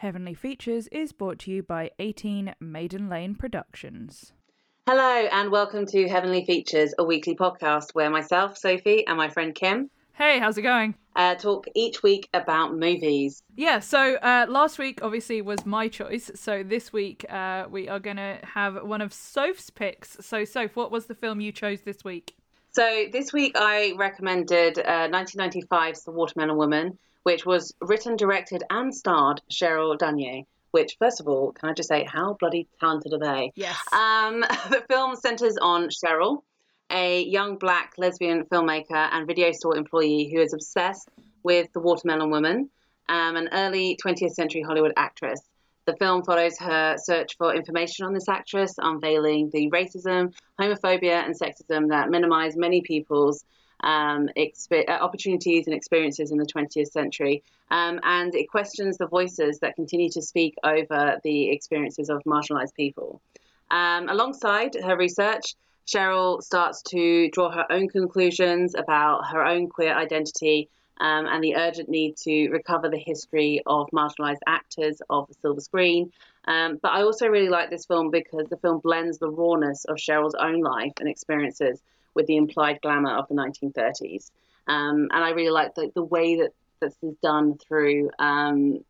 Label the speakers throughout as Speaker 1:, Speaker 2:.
Speaker 1: Heavenly Features is brought to you by 18 Maiden Lane Productions.
Speaker 2: Hello, and welcome to Heavenly Features, a weekly podcast where myself, Sophie, and my friend Kim
Speaker 1: Hey, how's it going?
Speaker 2: uh, talk each week about movies.
Speaker 1: Yeah, so uh, last week obviously was my choice. So this week uh, we are going to have one of Soph's picks. So, Soph, what was the film you chose this week?
Speaker 2: So this week I recommended uh, 1995's The Watermelon Woman, which was written, directed, and starred Cheryl Dunye. Which, first of all, can I just say, how bloody talented are they?
Speaker 1: Yes.
Speaker 2: Um, the film centers on Cheryl, a young black lesbian filmmaker and video store employee who is obsessed with the Watermelon Woman, um, an early 20th century Hollywood actress. The film follows her search for information on this actress, unveiling the racism, homophobia, and sexism that minimize many people's um, uh, opportunities and experiences in the 20th century. Um, and it questions the voices that continue to speak over the experiences of marginalized people. Um, alongside her research, Cheryl starts to draw her own conclusions about her own queer identity um, and the urgent need to recover the history of marginalized actors of the silver screen. Um, but I also really like this film because the film blends the rawness of Cheryl's own life and experiences with the implied glamour of the 1930s. Um, and I really like the, the way that this is done through um,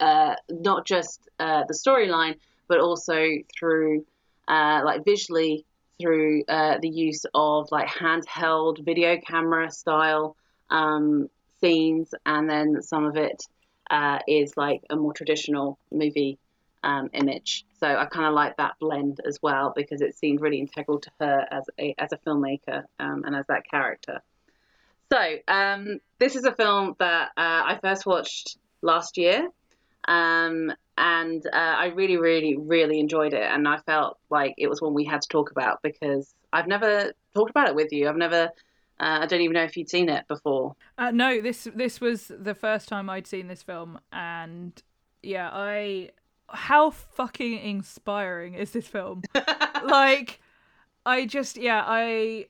Speaker 2: uh, not just uh, the storyline, but also through uh, like visually through uh, the use of like handheld video camera style um, scenes, and then some of it uh, is like a more traditional movie um, image. So I kind of like that blend as well because it seemed really integral to her as a as a filmmaker um, and as that character. So um, this is a film that uh, I first watched last year, um, and uh, I really, really, really enjoyed it, and I felt like it was one we had to talk about because I've never talked about it with you. I've never. Uh, I don't even know if you'd seen it before.
Speaker 1: Uh, no, this this was the first time I'd seen this film, and yeah, I how fucking inspiring is this film? like, I just yeah, I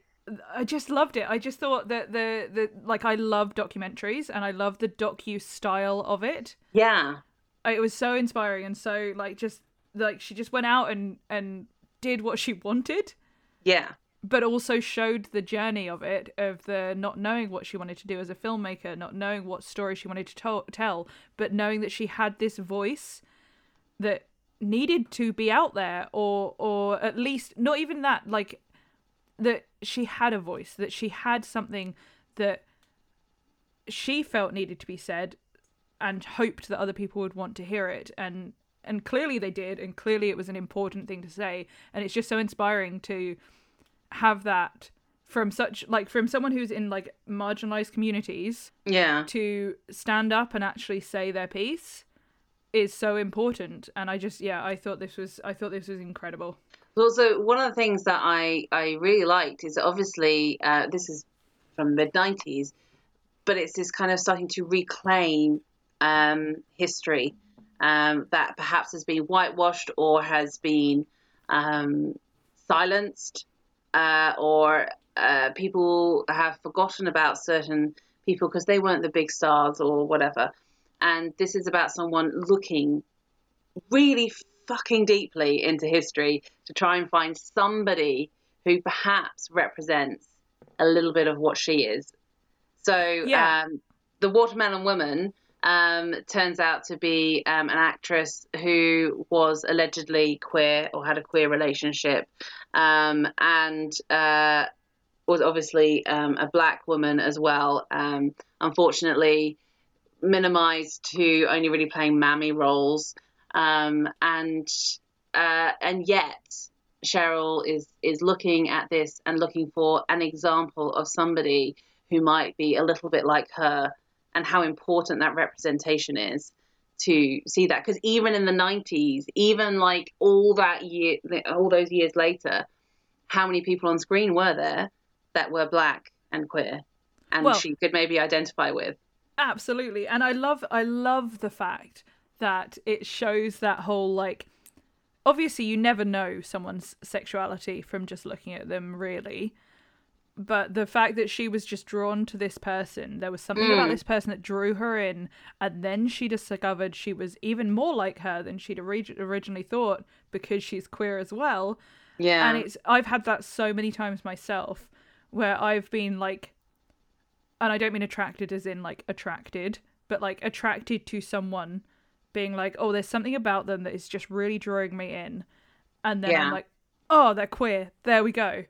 Speaker 1: I just loved it. I just thought that the the like I love documentaries and I love the docu style of it.
Speaker 2: Yeah,
Speaker 1: it was so inspiring and so like just like she just went out and and did what she wanted
Speaker 2: yeah,
Speaker 1: but also showed the journey of it of the not knowing what she wanted to do as a filmmaker not knowing what story she wanted to to- tell but knowing that she had this voice that needed to be out there or or at least not even that like that she had a voice that she had something that she felt needed to be said and hoped that other people would want to hear it. And and clearly they did and clearly it was an important thing to say. And it's just so inspiring to have that from such like from someone who's in like marginalized communities
Speaker 2: yeah.
Speaker 1: to stand up and actually say their piece is so important and i just yeah i thought this was i thought this was incredible
Speaker 2: Also, one of the things that I, I really liked is obviously uh, this is from mid 90s, but it's this kind of starting to reclaim um, history um, that perhaps has been whitewashed or has been um, silenced, uh, or uh, people have forgotten about certain people because they weren't the big stars or whatever. And this is about someone looking really fucking deeply into history to try and find somebody who perhaps represents a little bit of what she is. So
Speaker 1: Yeah.
Speaker 2: um, the Watermelon Woman um, turns out to be um, an actress who was allegedly queer or had a queer relationship, um, and uh, was obviously um, a black woman as well. Um, unfortunately, minimized to only really playing mammy roles, um, and uh, and yet Cheryl is is looking at this and looking for an example of somebody who might be a little bit like her, and how important that representation is to see that. Because even in the 90s even like all that year all those years later how many people on screen were there that were black and queer and
Speaker 1: Well-
Speaker 2: she could maybe identify with
Speaker 1: absolutely and i love i love the fact that it shows that whole like obviously you never know someone's sexuality from just looking at them really but the fact that she was just drawn to this person, there was something
Speaker 2: Mm.
Speaker 1: about this person that drew her in, and then she discovered she was even more like her than she'd orig- originally thought because she's queer as well.
Speaker 2: Yeah.
Speaker 1: And it's I've had that so many times myself where I've been like and I don't mean attracted as in like attracted, but like attracted to someone being like, oh, there's something about them that is just really drawing me in. And then
Speaker 2: Yeah.
Speaker 1: I'm like, oh, they're queer. There we go.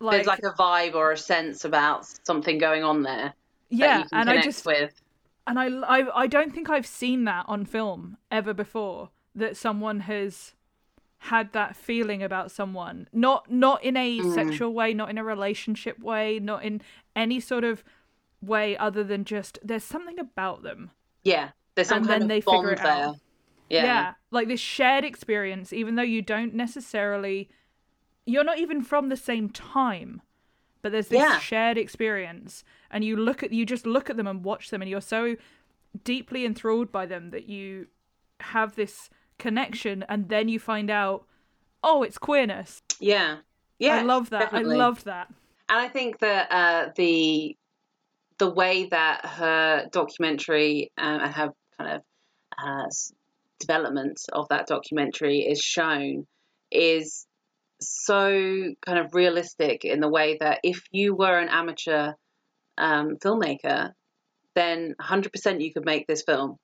Speaker 1: Like,
Speaker 2: There's like a vibe or a sense about something going on there
Speaker 1: yeah, and I just
Speaker 2: with.
Speaker 1: and I, I I don't think I've seen that on film ever before that someone has had that feeling about someone not not in a
Speaker 2: Mm.
Speaker 1: sexual way not in a relationship way not in any sort of way other than just there's something about them
Speaker 2: Yeah. There's some
Speaker 1: And
Speaker 2: kind
Speaker 1: then
Speaker 2: of
Speaker 1: they
Speaker 2: bond
Speaker 1: figure it
Speaker 2: there.
Speaker 1: out.
Speaker 2: Yeah.
Speaker 1: yeah like this shared experience even though you don't necessarily you're not even from the same time but there's this
Speaker 2: Yeah.
Speaker 1: shared experience and you look at you just look at them and watch them and you're so deeply enthralled by them that you have this connection and then you find out oh it's queerness
Speaker 2: Yeah. Yeah.
Speaker 1: i love that
Speaker 2: definitely.
Speaker 1: i love that
Speaker 2: And I think that uh, the the way that her documentary um, and her kind of uh, development of that documentary is shown is so kind of realistic in the way that if you were an amateur um, filmmaker, then 100% you could make this film.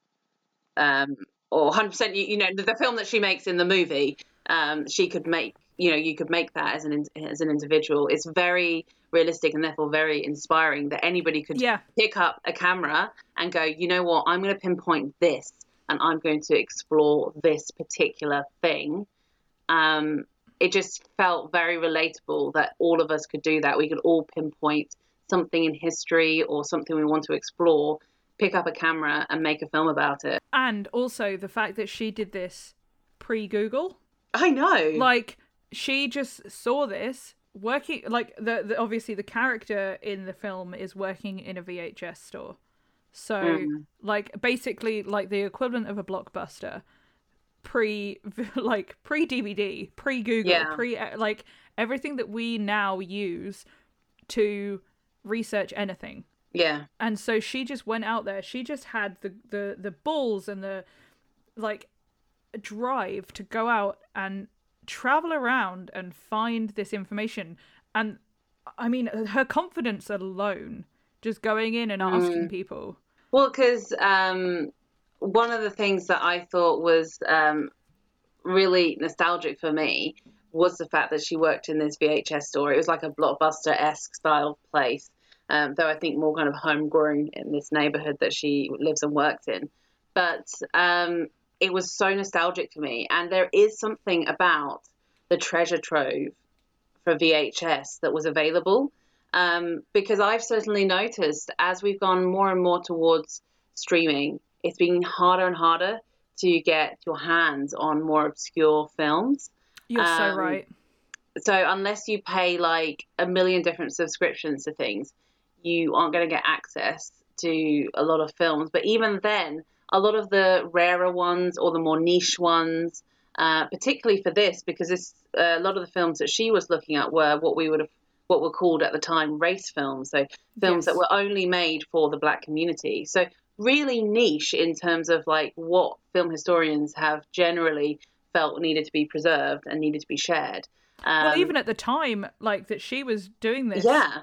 Speaker 2: Um, or 100% you, you know the, the film that she makes in the movie um, she could make you know you could make that as an as an individual. It's very realistic and therefore very inspiring that anybody could
Speaker 1: yeah.
Speaker 2: pick up a camera and go you know what? I'm going to pinpoint this and i'm going to explore this particular thing. Um, it just felt very relatable that all of us could do that. We could all pinpoint something in history or something we want to explore pick up a camera and make a film about it
Speaker 1: and also the fact that she did this pre google
Speaker 2: i know
Speaker 1: like she just saw this working like the, the obviously the character in the film is working in a VHS store. So
Speaker 2: Mm.
Speaker 1: like basically like the equivalent of a blockbuster pre like pre DVD, pre Google,
Speaker 2: Yeah.
Speaker 1: pre like everything that we now use to research anything.
Speaker 2: Yeah
Speaker 1: And so she just went out there. She just had the the the balls and the like drive to go out and travel around and find this information. And I mean, her confidence alone, just going in and asking people.
Speaker 2: Well, because um, one of the things that I thought was um, really nostalgic for me was the fact that she worked in this VHS store. It was like a blockbuster esque style place, um, though I think more kind of homegrown in this neighborhood that she lives and works in. But um, it was so nostalgic for me. And there is something about the treasure trove for VHS that was available. Um, because I've certainly noticed as we've gone more and more towards streaming, it's been harder and harder to get your hands on more obscure films.
Speaker 1: You're so
Speaker 2: Um,
Speaker 1: right.
Speaker 2: So unless you pay like a million different subscriptions to things, you aren't going to get access to a lot of films. But even then, a lot of the rarer ones or the more niche ones, uh, particularly for this, because this, uh, a lot of the films that she was looking at were what we would have, what were called at the time race films. So films
Speaker 1: Yes.
Speaker 2: that were only made for the black community. So really niche in terms of like what film historians have generally felt needed to be preserved and needed to be shared. Um,
Speaker 1: well, even at the time, like that she was doing this.
Speaker 2: yeah,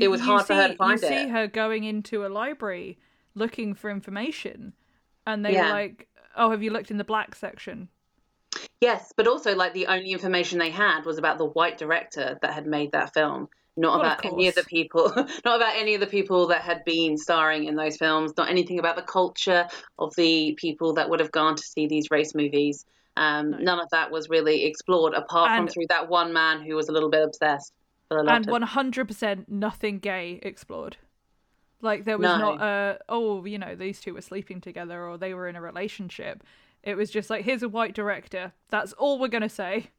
Speaker 2: it was
Speaker 1: you
Speaker 2: hard for her to
Speaker 1: see-
Speaker 2: find
Speaker 1: You see her going into a library looking for information, and they
Speaker 2: Yeah.
Speaker 1: were like, "Oh, have you looked in the black section?"
Speaker 2: yes, but also like the only information they had was about the white director that had made that film, not
Speaker 1: Well, of
Speaker 2: about any of the people, not about any of the people that had been starring in those films, not anything about the culture of the people that would have gone to see these race movies. Um, None of that was really explored, apart from through that one man who was a little bit obsessed. But I loved
Speaker 1: and one hundred percent nothing gay explored. Like there was
Speaker 2: No.
Speaker 1: not a oh you know these two were sleeping together or they were in a relationship. It was just like here's a white director. That's all we're gonna say.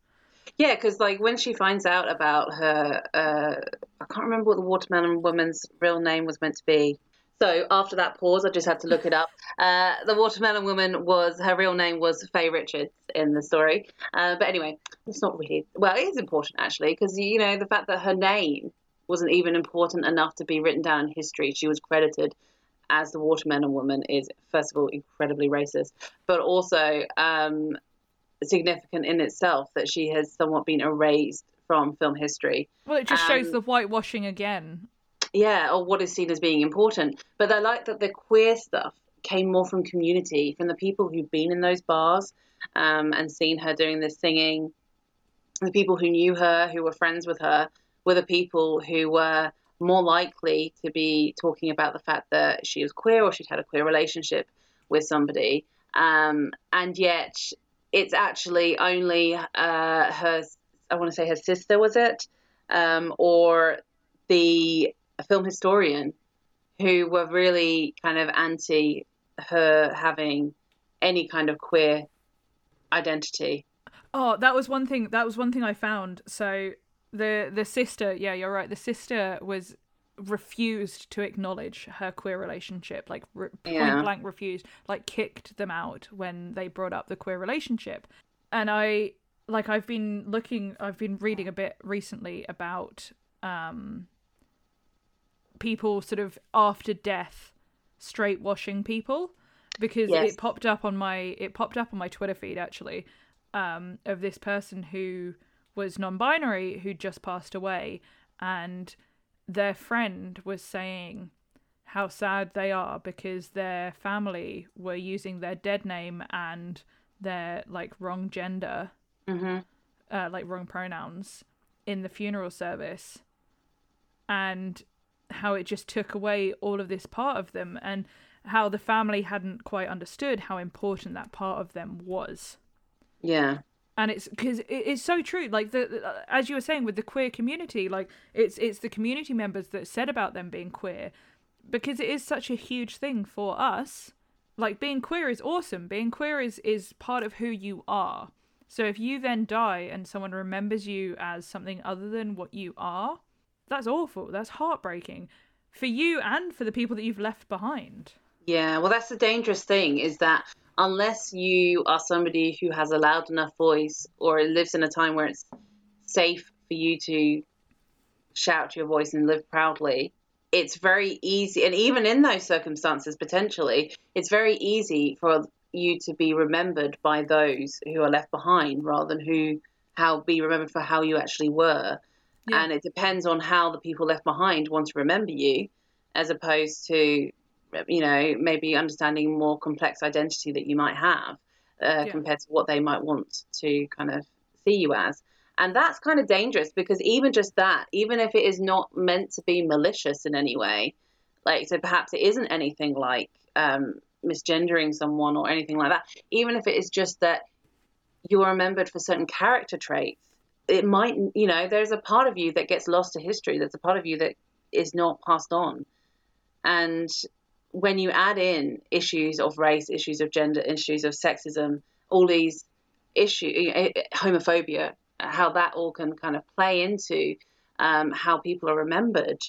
Speaker 2: Yeah, because like when she finds out about her, uh, I can't remember what the watermelon woman's real name was meant to be. So after that pause, I just had to look it up. Uh, the watermelon woman was her real name was Fae Richards in the story. Uh, but anyway, it's not really well. It is important actually because you know the fact that her name wasn't even important enough to be written down in history. She was credited as the watermelon woman is first of all incredibly racist, but also um, significant in itself that she has somewhat been erased from film history.
Speaker 1: Well, it just um, shows the whitewashing again.
Speaker 2: Yeah, or what is seen as being important. But I like that the queer stuff came more from community, from the people who've been in those bars um, and seen her doing this singing. The people who knew her, who were friends with her, were the people who were more likely to be talking about the fact that she was queer or she'd had a queer relationship with somebody. Um, and yet, it's actually only uh, her, I want to say her sister, was it? Um, or the film historian who were really kind of anti her having any kind of queer identity.
Speaker 1: Oh, that was one thing. That was one thing I found. So the the sister, yeah, you're right. The sister was refused to acknowledge her queer relationship, like re- point yeah. blank refused, like kicked them out when they brought up the queer relationship. And I like I've been looking, I've been reading a bit recently about um people sort of after death straight washing people because yes. it popped up on my it popped up on my Twitter feed actually um, of this person who was non-binary who just passed away and their friend was saying how sad they are because their family were using their dead name and their like wrong gender
Speaker 2: mm-hmm.
Speaker 1: uh, like wrong pronouns in the funeral service and how it just took away all of this part of them and how the family hadn't quite understood how important that part of them was.
Speaker 2: Yeah.
Speaker 1: And it's because it's so true. Like the as you were saying with the queer community, like it's it's the community members that said about them being queer, because it is such a huge thing for us. Like being queer is awesome. Being queer is is part of who you are. So if you then die and someone remembers you as something other than what you are, that's awful. That's heartbreaking for you and for the people that you've left behind.
Speaker 2: Yeah, well, that's the dangerous thing is that unless you are somebody who has a loud enough voice or lives in a time where it's safe for you to shout your voice and live proudly, it's very easy. And even in those circumstances, potentially, it's very easy for you to be remembered by those who are left behind rather than who how be remembered for how you actually were. Yeah. And it depends on how the people left behind want to remember you, as opposed to, you know, maybe understanding more complex identity that you might have uh, yeah. compared to what they might want to kind of see you as. And that's kind of dangerous because even just that, even if it is not meant to be malicious in any way, like, so perhaps it isn't anything like um, misgendering someone or anything like that, even if it is just that you're remembered for certain character traits it might, you know, there's a part of you that gets lost to history. There's a part of you that is not passed on. And when you add in issues of race, issues of gender, issues of sexism, all these issues, eh, eh, homophobia, how that all can kind of play into um, how people are remembered,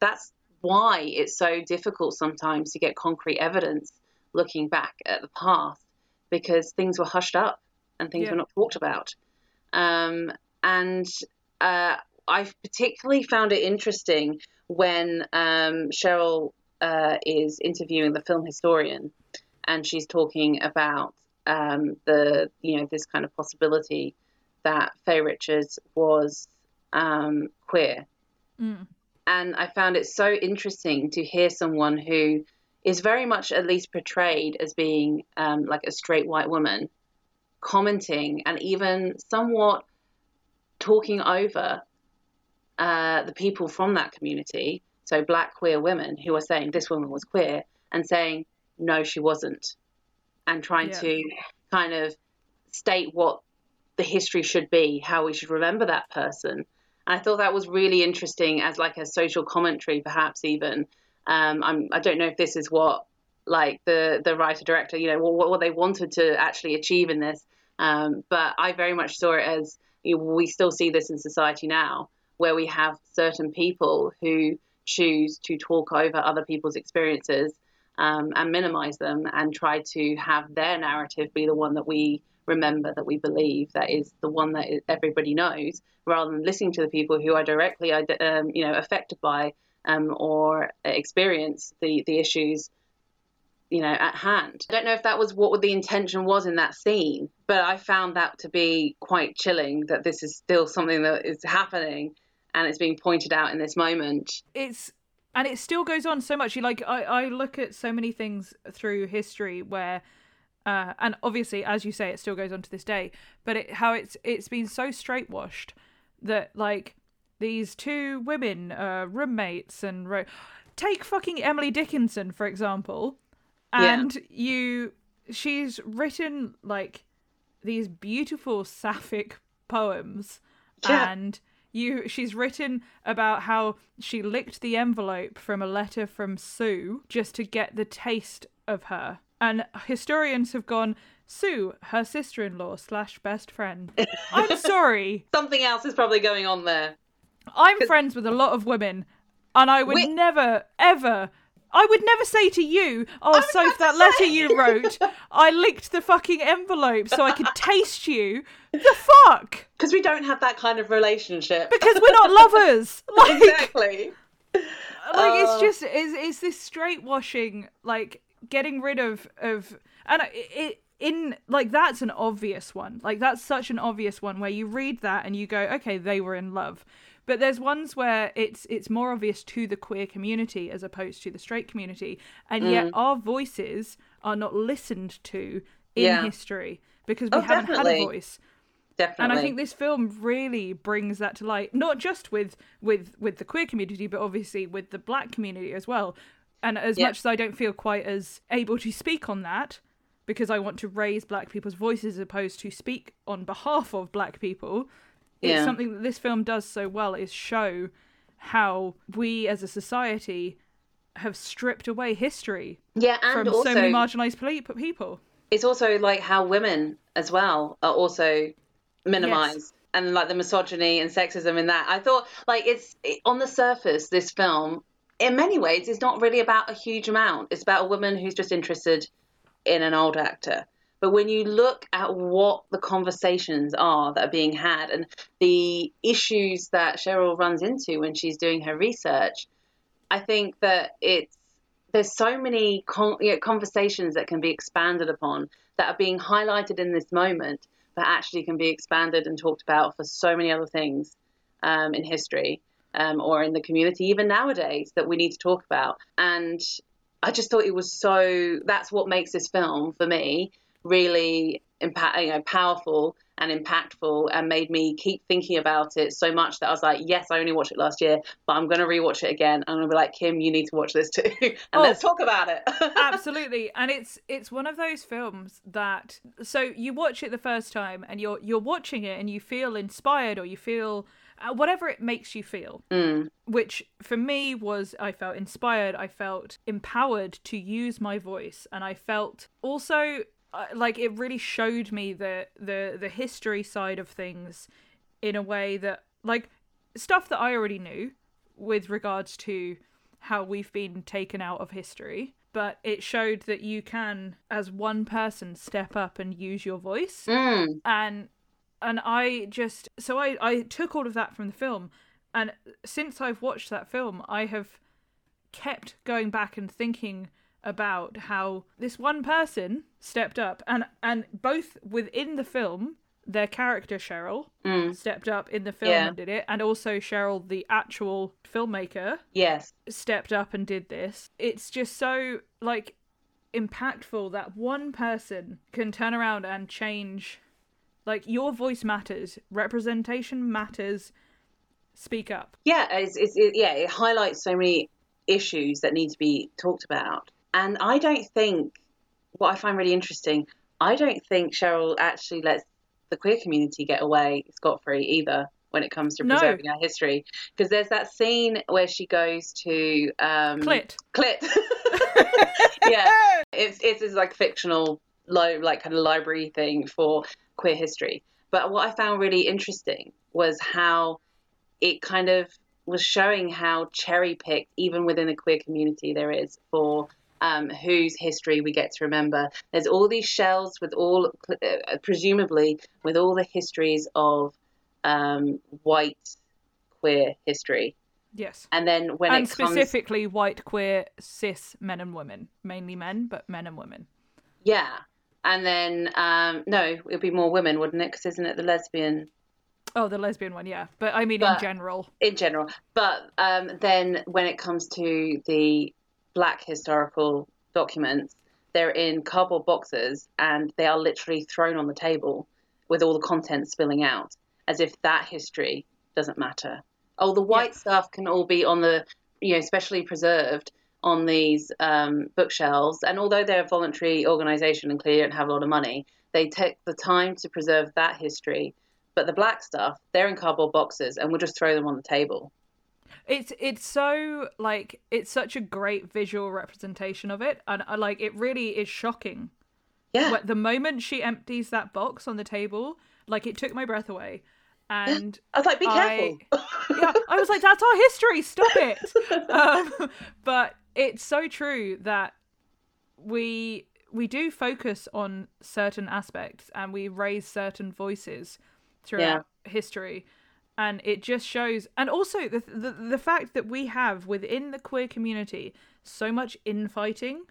Speaker 2: that's why it's so difficult sometimes to get concrete evidence looking back at the past because things were hushed up and things yeah. were not talked about. Um, and uh, I particularly found it interesting when um, Cheryl uh, is interviewing the film historian, and she's talking about um, the you know this kind of possibility that Fae Richards was um, queer.
Speaker 1: Mm.
Speaker 2: And I found it so interesting to hear someone who is very much at least portrayed as being um, like a straight white woman commenting and even somewhat talking over uh, the people from that community, so black queer women who are saying this woman was queer and saying no, she wasn't, and trying yeah. to kind of state what the history should be, how we should remember that person. And I thought that was really interesting as like a social commentary, perhaps even. Um, I'm, I don't know if this is what like the the writer director, you know, what, what they wanted to actually achieve in this. Um, but I very much saw it as you know, we still see this in society now, where we have certain people who choose to talk over other people's experiences um, and minimize them and try to have their narrative be the one that we remember, that we believe, that is the one that everybody knows, rather than listening to the people who are directly, um, you know, affected by um, or experience the, the issues you know at hand. I don't know if that was what the intention was in that scene but i found that to be quite chilling that this is still something that is happening and it's being pointed out in this moment.
Speaker 1: It's and it still goes on so much. Like i, I look at so many things through history where uh, and obviously as you say it still goes on to this day but it, how it's it's been so straight washed that like these two women uh, roommates and ro- take fucking emily dickinson for example and yeah. you she's written like these beautiful sapphic poems yeah. and you she's written about how she licked the envelope from a letter from Sue just to get the taste of her. And historians have gone, Sue, her sister-in-law slash best friend. I'm sorry.
Speaker 2: Something else is probably going on there.
Speaker 1: I'm friends with a lot of women, and I would we- never, ever I would never say to you, "Oh, so that letter you wrote, I licked the fucking envelope so I could taste you." The fuck?
Speaker 2: Because we don't have that kind of relationship.
Speaker 1: Because we're not lovers.
Speaker 2: Like, exactly.
Speaker 1: Like uh... it's just it's, it's this straight washing, like getting rid of of, and it, it in like that's an obvious one. Like that's such an obvious one where you read that and you go, okay, they were in love. But there's ones where it's it's more obvious to the queer community as opposed to the straight community, and mm. yet our voices are not listened to in yeah. history because we oh, haven't definitely. had a voice.
Speaker 2: Definitely.
Speaker 1: And I think this film really brings that to light, not just with with with the queer community, but obviously with the black community as well. And as much as I don't feel quite as able to speak on that, because I want to raise black people's voices as opposed to speak on behalf of black people, it's something that this film does so well is show how we as a society have stripped away history
Speaker 2: yeah, from also,
Speaker 1: so many marginalized people.
Speaker 2: It's also like how women as well are also minimized. Yes. And like the misogyny and sexism in that, I thought like it's on the surface. This film, in many ways, is not really about a huge amount. It's about a woman who's just interested in an old actor. But when you look at what the conversations are that are being had and the issues that Cheryl runs into when she's doing her research, I think that it's there's so many con- you know, conversations that can be expanded upon that are being highlighted in this moment, but actually can be expanded and talked about for so many other things um, in history um, or in the community, even nowadays, that we need to talk about. And I just thought it was so. That's what makes this film for me really impact, you know, powerful and impactful and made me keep thinking about it so much that I was like, yes, I only watched it last year, but I'm going to rewatch it again. And I'm going to be like, Kim, you need to watch this too. and oh, let's talk about it.
Speaker 1: absolutely. And it's, it's one of those films that, so you watch it the first time and you're, you're watching it and you feel inspired or you feel, uh, whatever it makes you feel.
Speaker 2: Mm.
Speaker 1: Which for me was I felt inspired, I felt empowered to use my voice, and I felt also like it really showed me the the the history side of things in a way that like stuff that I already knew with regards to how we've been taken out of history but it showed that you can as one person step up and use your voice
Speaker 2: mm.
Speaker 1: and and I just so I I took all of that from the film and since I've watched that film I have kept going back and thinking about how this one person stepped up and and both within the film their character Cheryl
Speaker 2: mm.
Speaker 1: stepped up in the film yeah. and did it, and also Cheryl, the actual filmmaker,
Speaker 2: yes,
Speaker 1: stepped up and did this. It's just so like impactful that one person can turn around and change. Like your voice matters, representation matters. Speak up.
Speaker 2: Yeah, it's, it's it, yeah, it highlights so many issues that need to be talked about and I don't think, what I find really interesting, I don't think Cheryl actually lets the queer community get away scot free either when it comes to preserving no. our history. Because there's that scene where she goes to um,
Speaker 1: Clit.
Speaker 2: Clit. yeah, it's it's like fictional, like kind of library thing for queer history. But what I found really interesting was how it kind of was showing how cherry picked, even within the queer community, there is for um, whose history we get to remember. There's all these shells with all, uh, presumably, with all the histories of um, white queer history.
Speaker 1: Yes.
Speaker 2: And then when
Speaker 1: and
Speaker 2: it comes,
Speaker 1: specifically white, queer, cis men and women. Mainly men, but men and women.
Speaker 2: yeah, and then um, no, it'd be more women, wouldn't it? Because isn't it the lesbian
Speaker 1: Oh, the lesbian one, yeah. But I mean,
Speaker 2: But-
Speaker 1: in general.
Speaker 2: in general? But um, then when it comes to the black historical documents, they're in cardboard boxes and they are literally thrown on the table with all the content spilling out, as if that history doesn't matter. Oh, the white stuff can all be on the, you know, specially preserved on these um, bookshelves. And although they're a voluntary organisation and clearly don't have a lot of money, they take the time to preserve that history. But the black stuff, they're in cardboard boxes, and we'll just throw them on the table.
Speaker 1: It's it's so like it's such a great visual representation of it, and I like it. Really is shocking.
Speaker 2: Yeah,
Speaker 1: But the moment she empties that box on the table, like it took my breath away, and
Speaker 2: I was like, be
Speaker 1: I-
Speaker 2: careful.
Speaker 1: yeah, I was like, "That's our history. Stop it." um, but it's so true that we we do focus on certain aspects and we raise certain voices throughout history, and it just shows. And also the, the the fact that we have within the queer community so much infighting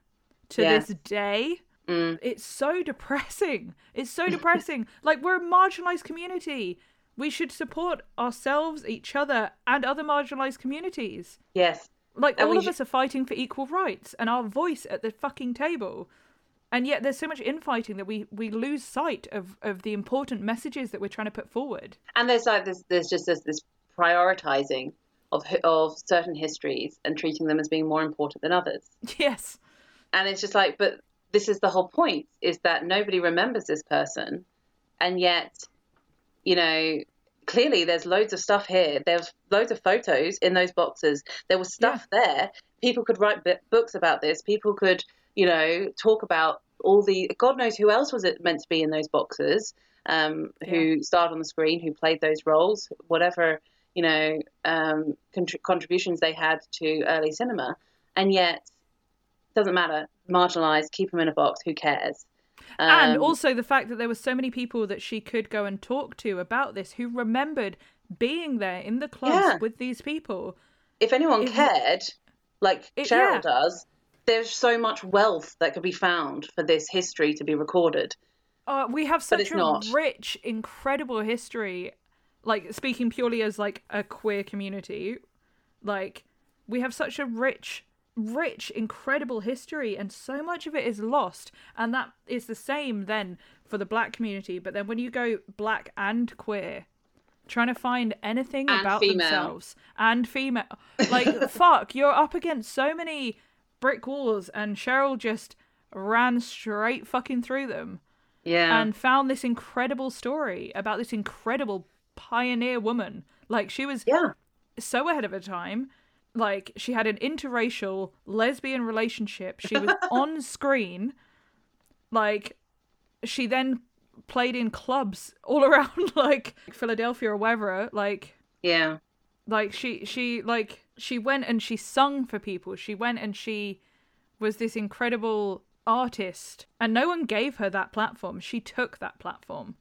Speaker 1: to
Speaker 2: Yes.
Speaker 1: this day.
Speaker 2: Mm.
Speaker 1: It's so depressing. It's so depressing. like we're a marginalized community. We should support ourselves, each other, and other marginalized communities.
Speaker 2: yes,
Speaker 1: Like
Speaker 2: And
Speaker 1: all of
Speaker 2: should-
Speaker 1: us are fighting for equal rights and our voice at the fucking table. And yet there's so much infighting that we we lose sight of of the important messages that we're trying to put forward.
Speaker 2: and there's like this, there's just this, this prioritizing of of certain histories and treating them as being more important than others.
Speaker 1: Yes.
Speaker 2: And it's just like, but this is the whole point: is that nobody remembers this person, and yet, you know, clearly there's loads of stuff here. There's loads of photos in those boxes. There was stuff there. People could write b- books about this. People could, you know, talk about all the God knows who else was it meant to be in those boxes. Um, Who starred on the screen? Who played those roles? Whatever you know, um, contr- contributions they had to early cinema, and yet doesn't matter. Marginalised, keep them in a box. Who cares?
Speaker 1: and
Speaker 2: Um,
Speaker 1: also the fact that there were so many people that she could go and talk to about this who remembered being there in the clubs
Speaker 2: Yeah.
Speaker 1: with these people.
Speaker 2: if anyone
Speaker 1: it-
Speaker 2: cared, like
Speaker 1: it-
Speaker 2: Cheryl
Speaker 1: yeah.
Speaker 2: does, there's so much wealth that could be found for this history to be recorded.
Speaker 1: Uh, we have such a
Speaker 2: not.
Speaker 1: rich, incredible history. Like speaking purely as like a queer community, like we have such a rich, rich, incredible history, and so much of it is lost. And that is the same then for the black community. But then when you go black and queer, trying to find anything
Speaker 2: And
Speaker 1: about
Speaker 2: female.
Speaker 1: themselves and female, like fuck, you're up against so many brick walls, and Cheryl just ran straight fucking through them
Speaker 2: Yeah,
Speaker 1: and found this incredible story about this incredible pioneer woman. Like she was
Speaker 2: yeah,
Speaker 1: so ahead of her time. Like she had an interracial lesbian relationship. She was on screen. Like she then played in clubs all around like Philadelphia or wherever. Like
Speaker 2: yeah,
Speaker 1: like she she like she went and she sung for people. She went and she was this incredible artist and no one gave her that platform. She took that platform.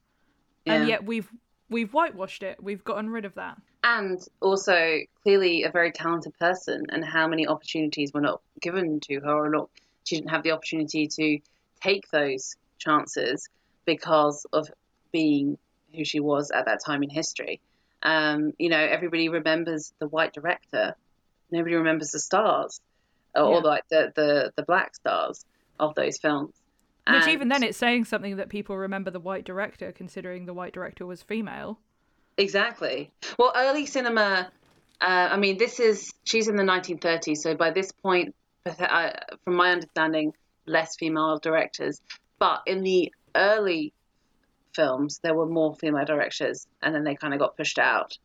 Speaker 1: And yet we've we've whitewashed it. We've gotten rid of that.
Speaker 2: and also clearly a very talented person. And how many opportunities were not given to her, or not? She didn't have the opportunity to take those chances because of being who she was at that time in history. Um, you know, everybody remembers the white director. Nobody remembers the stars, or,
Speaker 1: Yeah.
Speaker 2: like the, the the black stars of those films.
Speaker 1: Which even then it's saying something that people remember the white director considering the white director was female.
Speaker 2: Exactly. Well, early cinema. Uh, I mean, this is she's in the 1930s, so by this point, uh, from my understanding, less female directors. But in the early films, there were more female directors, and then they kind of got pushed out.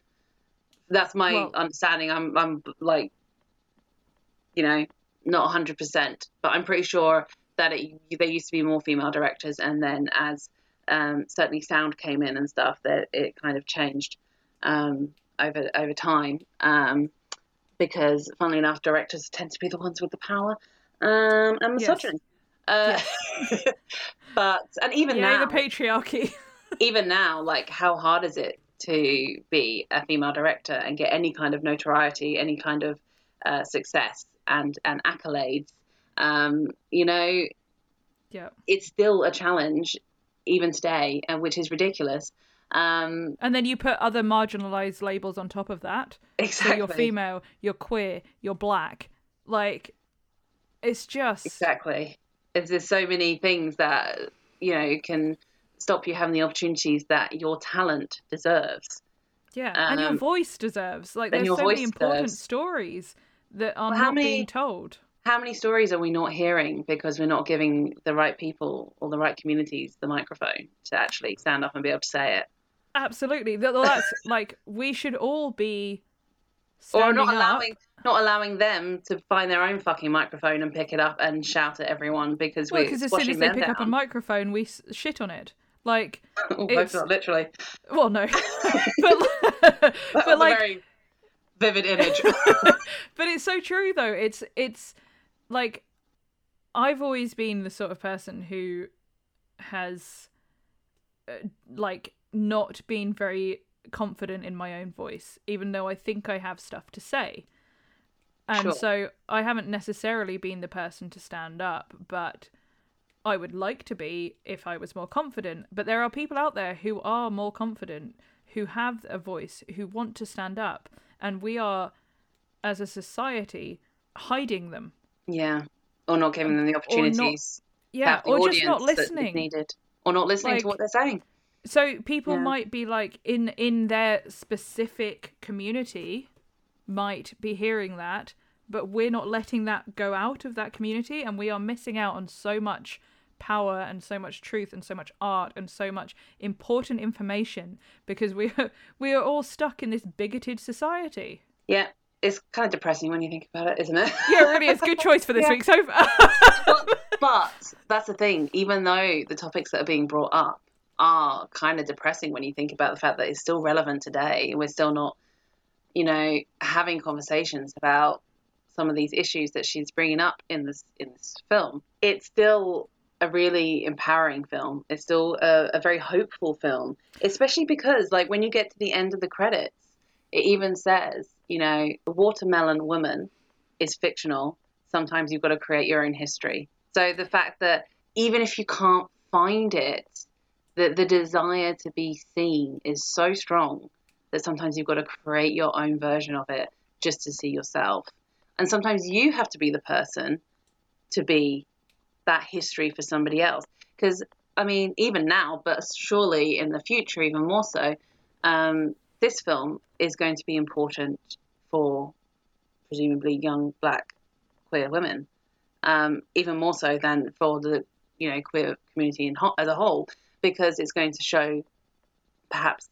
Speaker 2: That's my
Speaker 1: Well-
Speaker 2: understanding. I'm, I'm like, you know, not 100, percent but I'm pretty sure that it, there used to be more female directors, and then as um, certainly sound came in and stuff, that it kind of changed um, over over time. Um, because, funnily enough, directors tend to be the ones with the power. um, and
Speaker 1: Yes.
Speaker 2: misogyny. Uh, but and even
Speaker 1: Yay,
Speaker 2: now,
Speaker 1: the patriarchy.
Speaker 2: even now, like how hard is it to be a female director and get any kind of notoriety, any kind of uh, success and and accolades? Um, you know,
Speaker 1: yeah.
Speaker 2: it's still a challenge even today, and which is ridiculous. Um,
Speaker 1: And then you put other marginalized labels on top of that.
Speaker 2: exactly.
Speaker 1: So you're female, you're queer, you're black. Like, it's just.
Speaker 2: Exactly. There's, so many things that you know can stop you having the opportunities that your talent deserves.
Speaker 1: Yeah, and your
Speaker 2: Um,
Speaker 1: voice deserves. Like, there's so many important
Speaker 2: deserves.
Speaker 1: stories that are
Speaker 2: Well, how
Speaker 1: not
Speaker 2: many-
Speaker 1: being told.
Speaker 2: How many stories are we not hearing because we're not giving the right people or the right communities the microphone to actually stand up and be able to say it,
Speaker 1: Absolutely. That's like we should all be
Speaker 2: or not
Speaker 1: up.
Speaker 2: allowing not allowing them to find their own fucking microphone and pick it up and shout at everyone because
Speaker 1: Well,
Speaker 2: we're
Speaker 1: because as soon as they pick up a microphone, we shit on it. Like,
Speaker 2: Oh,
Speaker 1: it's-
Speaker 2: literally.
Speaker 1: well, no, but but like
Speaker 2: very vivid image.
Speaker 1: but it's so true though it's it's like i've always been the sort of person who has uh, like not been very confident in my own voice even though i think i have stuff to say and
Speaker 2: Sure.
Speaker 1: so i haven't necessarily been the person to stand up but i would like to be if i was more confident but there are people out there who are more confident who have a voice who want to stand up and we are as a society hiding them
Speaker 2: yeah, or not giving them the opportunities.
Speaker 1: yeah
Speaker 2: have the
Speaker 1: or just not
Speaker 2: audience that is
Speaker 1: listening
Speaker 2: needed, or not listening
Speaker 1: Like-
Speaker 2: to what they're saying.
Speaker 1: so people
Speaker 2: Yeah.
Speaker 1: might be like in in their specific community might be hearing that but we're not letting that go out of that community and we are missing out on so much power and so much truth and so much art and so much important information because we are we are all stuck in this bigoted society
Speaker 2: Yeah, it's kind of depressing when you think about it, isn't it?
Speaker 1: yeah it really is good choice for this
Speaker 2: Yeah.
Speaker 1: week so far
Speaker 2: but, but that's the thing. Even though the topics that are being brought up are kind of depressing when you think about the fact that it's still relevant today, we're still not, you know, having conversations about some of these issues that she's bringing up in this in this film. It's still a really empowering film. It's still a, a very hopeful film, especially because like when you get to the end of the credits, it even says, you know, the watermelon woman is fictional. Sometimes you've got to create your own history. So the fact that even if you can't find it, that the desire to be seen is so strong that sometimes you've got to create your own version of it just to see yourself. And sometimes you have to be the person to be that history for somebody else. Because, I mean, even now, but surely in the future, even more so, um, this film is going to be important for presumably young black queer women, um, even more so than for the you know queer community in as a whole, because it's going to show perhaps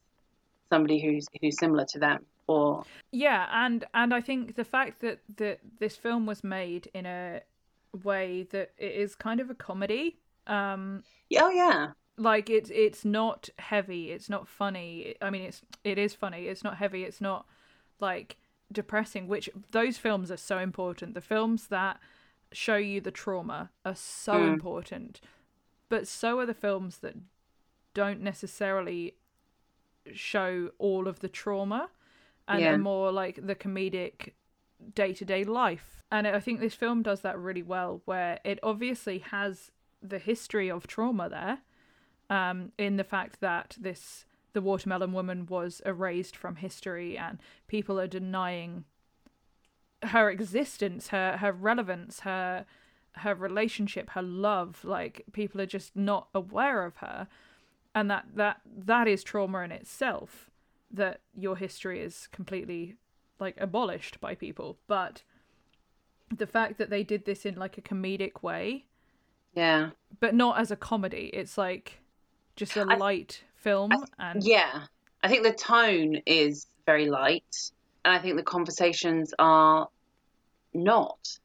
Speaker 2: somebody who's who's similar to them or
Speaker 1: Yeah, and and I think the fact that that this film was made in a way that it is kind of a comedy, um,
Speaker 2: oh yeah
Speaker 1: like it's it's not heavy, it's not funny. I mean, it's it is funny. It's not heavy. It's not like depressing. Which those films are so important. The films that show you the trauma are so
Speaker 2: Mm.
Speaker 1: important, but so are the films that don't necessarily show all of the trauma and
Speaker 2: Yeah.
Speaker 1: are more like the comedic day to day life. And I think this film does that really well, where it obviously has the history of trauma there, um, in the fact that this the watermelon woman was erased from history and people are denying her existence, her her relevance, her her relationship, her love. Like people are just not aware of her, and that that that is trauma in itself. That your history is completely like abolished by people, but the fact that they did this in like a comedic way,
Speaker 2: yeah.
Speaker 1: but not as a comedy. It's like just a
Speaker 2: I-
Speaker 1: light film, and
Speaker 2: yeah. I think the tone is very light and I think the conversations are not.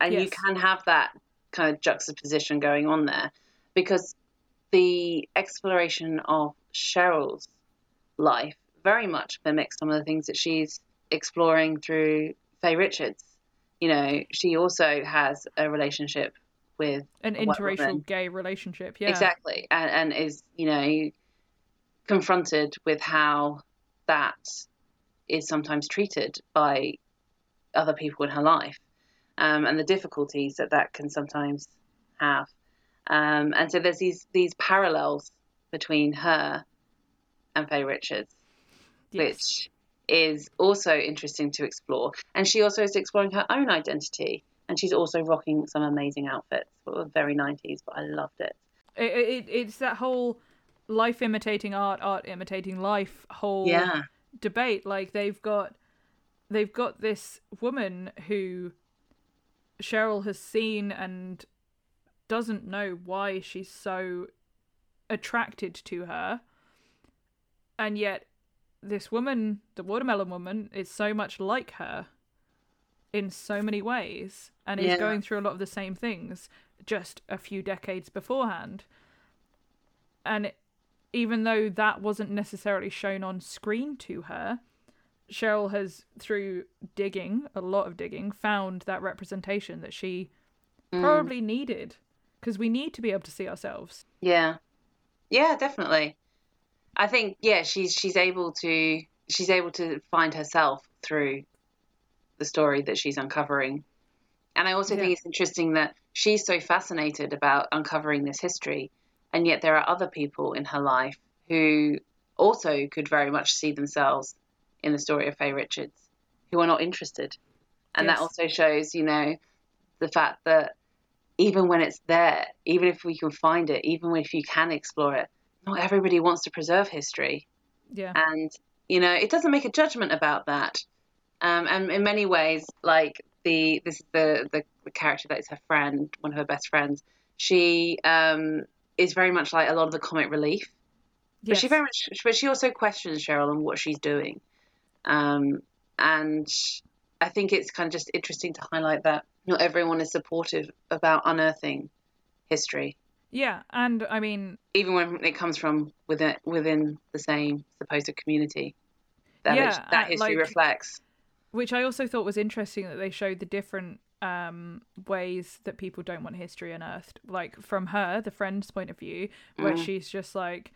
Speaker 2: And you can have that kind of juxtaposition going on there because the exploration of Cheryl's life very much mimics some of the things that she's exploring through Fae Richards. you know, she also has a relationship with
Speaker 1: An interracial gay relationship. Yeah.
Speaker 2: Exactly. And, and is, you know, confronted with how that is sometimes treated by other people in her life um, and the difficulties that that can sometimes have. Um, and so there's these, these parallels between her and Fae Richards,
Speaker 1: Yes.
Speaker 2: which is also interesting to explore. And she also is exploring her own identity. And she's also rocking some amazing outfits. Very 90s, but I loved it.
Speaker 1: It, it, it's that whole life imitating art, art imitating life whole
Speaker 2: Yeah.
Speaker 1: debate. Like they've got they've got this woman who Cheryl has seen and doesn't know why she's so attracted to her. And yet this woman, the watermelon woman, is so much like her in so many ways and is going through a lot of the same things just a few decades beforehand. And it- even though that wasn't necessarily shown on screen to her, Cheryl has, through digging, a lot of digging, found that representation that she
Speaker 2: Mm.
Speaker 1: probably needed. Because we need to be able to see ourselves.
Speaker 2: Yeah. Yeah, definitely. I think yeah, she's she's able to she's able to find herself through the story that she's uncovering. And I also
Speaker 1: Yeah.
Speaker 2: think it's interesting that she's so fascinated about uncovering this history and yet there are other people in her life who also could very much see themselves in the story of Fae Richards who are not interested. And
Speaker 1: Yes.
Speaker 2: that also shows, you know, the fact that even when it's there, even if we can find it, even if you can explore it, not everybody wants to preserve history.
Speaker 1: Yeah.
Speaker 2: And, you know, it doesn't make a judgment about that. Um, and in many ways, like the this is the, the the character that is her friend, one of her best friends. She um, is very much like a lot of the comic relief, but she very much, but she also questions Cheryl and what she's doing. Um, and I think it's kind of just interesting to highlight that not everyone is supportive about unearthing history,
Speaker 1: Yeah, and I mean,
Speaker 2: even when it comes from within within the same supposed community that
Speaker 1: Yeah,
Speaker 2: it- that history
Speaker 1: like-
Speaker 2: reflects.
Speaker 1: which I also thought was interesting that they showed the different um ways that people don't want history unearthed like from her the friend's point of view where
Speaker 2: Mm.
Speaker 1: she's just like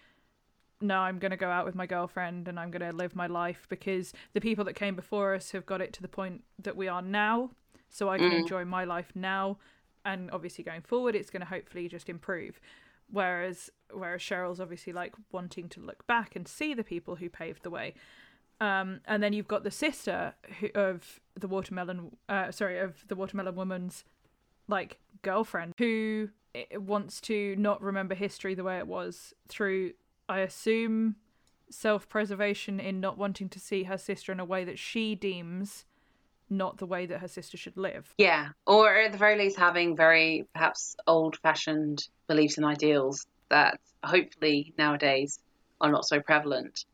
Speaker 1: no i'm going to go out with my girlfriend and i'm going to live my life because the people that came before us have got it to the point that we are now so i can
Speaker 2: Mm.
Speaker 1: enjoy my life now and obviously going forward it's going to hopefully just improve. Whereas whereas cheryl's obviously like wanting to look back and see the people who paved the way. Um, and then you've got the sister who, of the watermelon, uh, sorry, of the watermelon woman's like girlfriend who wants to not remember history the way it was through, I assume, self-preservation in not wanting to see her sister in a way that she deems not the way that her sister should live.
Speaker 2: Yeah, or at the very least, having very perhaps old-fashioned beliefs and ideals that hopefully nowadays are not so prevalent.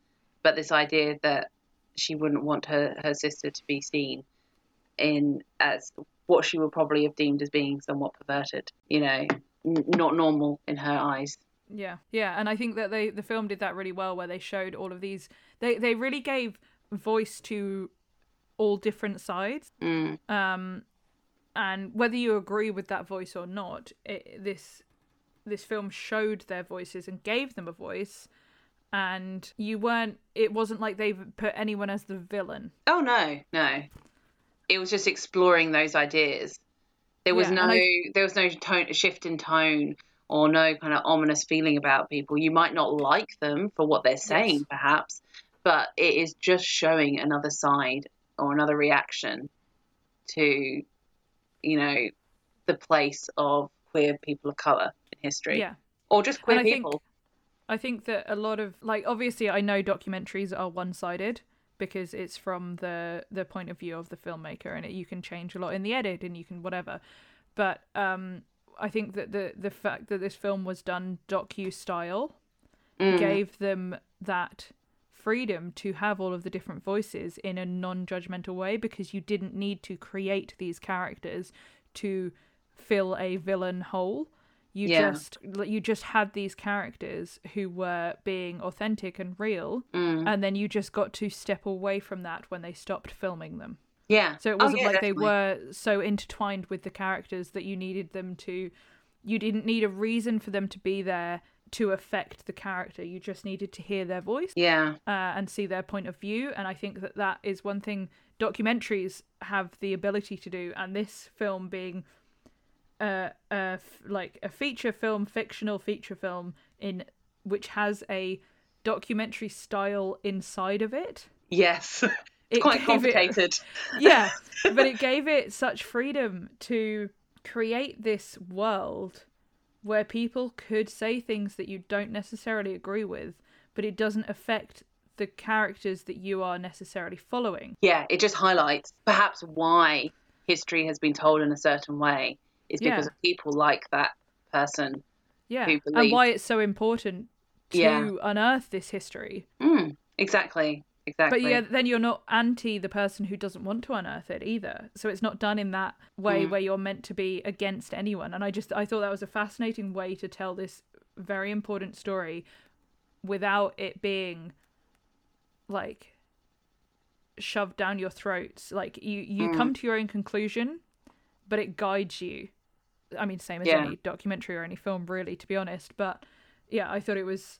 Speaker 2: But this idea that she wouldn't want her, her sister to be seen in as what she would probably have deemed as being somewhat perverted, you know, n- not normal in her eyes.
Speaker 1: Yeah, yeah, and I think that they the film did that really well, where they showed all of these. They they really gave voice to all different sides.
Speaker 2: Mm.
Speaker 1: um and whether you agree with that voice or not it, this this film showed their voices and gave them a voice and you weren't it wasn't like they put anyone as the villain
Speaker 2: Oh no, no. It was just exploring those ideas. There was
Speaker 1: Yeah,
Speaker 2: no
Speaker 1: I-
Speaker 2: there was no tone shift in tone or no kind of ominous feeling about people. You might not like them for what they're saying
Speaker 1: Yes.
Speaker 2: perhaps, but it is just showing another side or another reaction to you know the place of queer people of color in history
Speaker 1: yeah
Speaker 2: or just queer
Speaker 1: I think-
Speaker 2: people.
Speaker 1: i think that a lot of like obviously i know documentaries are one-sided because it's from the the point of view of the filmmaker and it, you can change a lot in the edit and you can whatever but um i think that the the fact that this film was done docu style
Speaker 2: Mm.
Speaker 1: gave them that freedom to have all of the different voices in a non-judgmental way because you didn't need to create these characters to fill a villain hole you
Speaker 2: Yeah.
Speaker 1: just you just had these characters who were being authentic and real
Speaker 2: Mm.
Speaker 1: and then you just got to step away from that when they stopped filming them
Speaker 2: Yeah.
Speaker 1: So it
Speaker 2: Oh,
Speaker 1: wasn't
Speaker 2: yeah,
Speaker 1: like
Speaker 2: definitely.
Speaker 1: they were so intertwined with the characters that you needed them to you didn't need a reason for them to be there to affect the character. You just needed to hear their voice
Speaker 2: Yeah.
Speaker 1: uh, and see their point of view. And I think that that is one thing documentaries have the ability to do. And this film being a, a like a feature film, fictional feature film in which has a documentary style inside of it.
Speaker 2: Yes.
Speaker 1: It
Speaker 2: Quite
Speaker 1: gave it-
Speaker 2: complicated.
Speaker 1: yeah, but it gave it such freedom to create this world where people could say things that you don't necessarily agree with, but it doesn't affect the characters that you are necessarily following.
Speaker 2: Yeah, it just highlights perhaps why history has been told in a certain way is because
Speaker 1: Yeah.
Speaker 2: of people like that person.
Speaker 1: Yeah, and why it's so important to
Speaker 2: Yeah.
Speaker 1: unearth this history.
Speaker 2: Mm, exactly. Exactly.
Speaker 1: But yeah, then you're not anti the person who doesn't want to unearth it either. So it's not done in that way
Speaker 2: Mm.
Speaker 1: where you're meant to be against anyone. And I just I thought that was a fascinating way to tell this very important story without it being like shoved down your throats. Like you you
Speaker 2: Mm.
Speaker 1: come to your own conclusion, but it guides you. I mean, same as
Speaker 2: Yeah.
Speaker 1: any documentary or any film, really, to be honest. But yeah, I thought it was.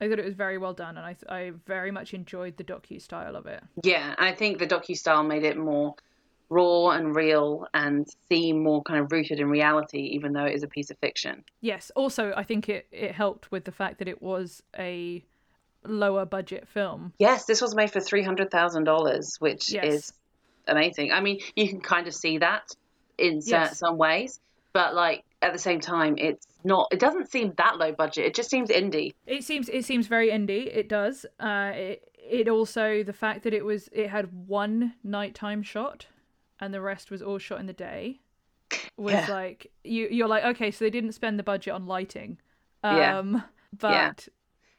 Speaker 1: I thought it was very well done, and I I very much enjoyed the docu style of it.
Speaker 2: Yeah, I think the docu style made it more raw and real and seem more kind of rooted in reality, even though it is a piece of fiction.
Speaker 1: Yes. Also, I think it it helped with the fact that it was a lower budget film.
Speaker 2: Yes, this was made for three hundred thousand dollars, which
Speaker 1: Yes.
Speaker 2: is amazing. I mean, you can kind of see that in
Speaker 1: Yes.
Speaker 2: some ways, but like at the same time, it's not. It doesn't seem that low budget. It just seems indie.
Speaker 1: It seems it seems very indie. It does. Uh, it it also the fact that it was it had one nighttime shot, and the rest was all shot in the day, was
Speaker 2: Yeah.
Speaker 1: like you you're like okay, so they didn't spend the budget on lighting.
Speaker 2: Yeah.
Speaker 1: Um, but
Speaker 2: Yeah.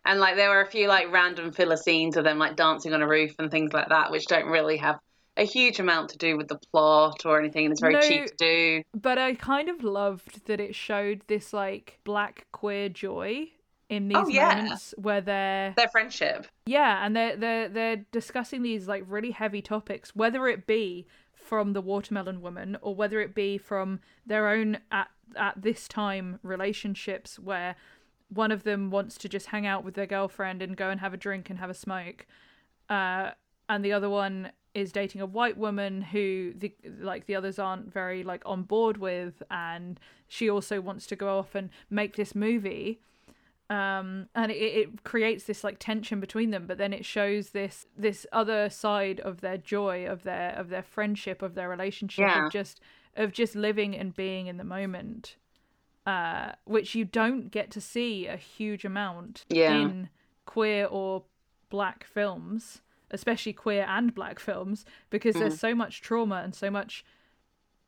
Speaker 2: And like there were a few like random filler scenes of them like dancing on a roof and things like that, which don't really have a huge amount to do with the plot or anything, and it's very
Speaker 1: No.
Speaker 2: cheap to do.
Speaker 1: but I kind of loved that it showed this like black queer joy in these
Speaker 2: Oh, yeah.
Speaker 1: moments where they're
Speaker 2: Their friendship.
Speaker 1: Yeah, and they're they're they're discussing these like really heavy topics, whether it be from the watermelon woman or whether it be from their own at at this time relationships where one of them wants to just hang out with their girlfriend and go and have a drink and have a smoke, uh, and the other one is dating a white woman who the like the others aren't very like on board with, and she also wants to go off and make this movie um and it, it creates this like tension between them but then it shows this this other side of their joy of their of their friendship of their relationship
Speaker 2: Yeah.
Speaker 1: of just of just living and being in the moment uh which you don't get to see a huge amount
Speaker 2: Yeah.
Speaker 1: in queer or black films especially queer and black films because
Speaker 2: Mm.
Speaker 1: there's so much trauma and so much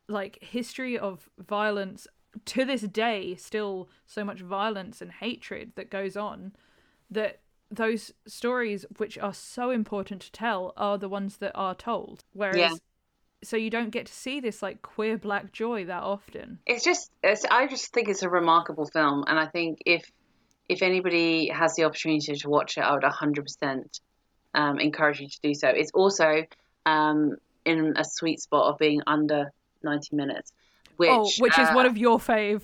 Speaker 1: like history of violence to this day still so much violence and hatred that goes on that those stories which are so important to tell are the ones that are told whereas
Speaker 2: Yeah.
Speaker 1: so you don't get to see this like queer black joy that often
Speaker 2: It's just, it's, I just think it's a remarkable film, and I think if if anybody has the opportunity to watch it, I would 100% um, encourage you to do so. It's also um, in a sweet spot of being under 90 minutes, which
Speaker 1: oh which is
Speaker 2: uh,
Speaker 1: one of your fave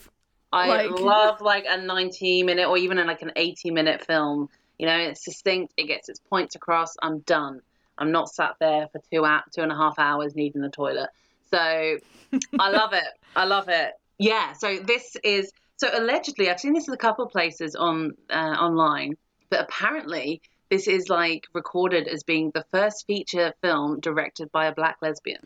Speaker 2: I
Speaker 1: like-
Speaker 2: love like a 90 minute or even like an 80 minute film. You know, it's succinct, it gets its points across. I'm done. I'm not sat there for two out two and a half hours needing the toilet. So I love it. I love it. Yeah. So this is so allegedly I've seen this in a couple of places on uh, online, but apparently this is like recorded as being the first feature film directed by a black lesbian.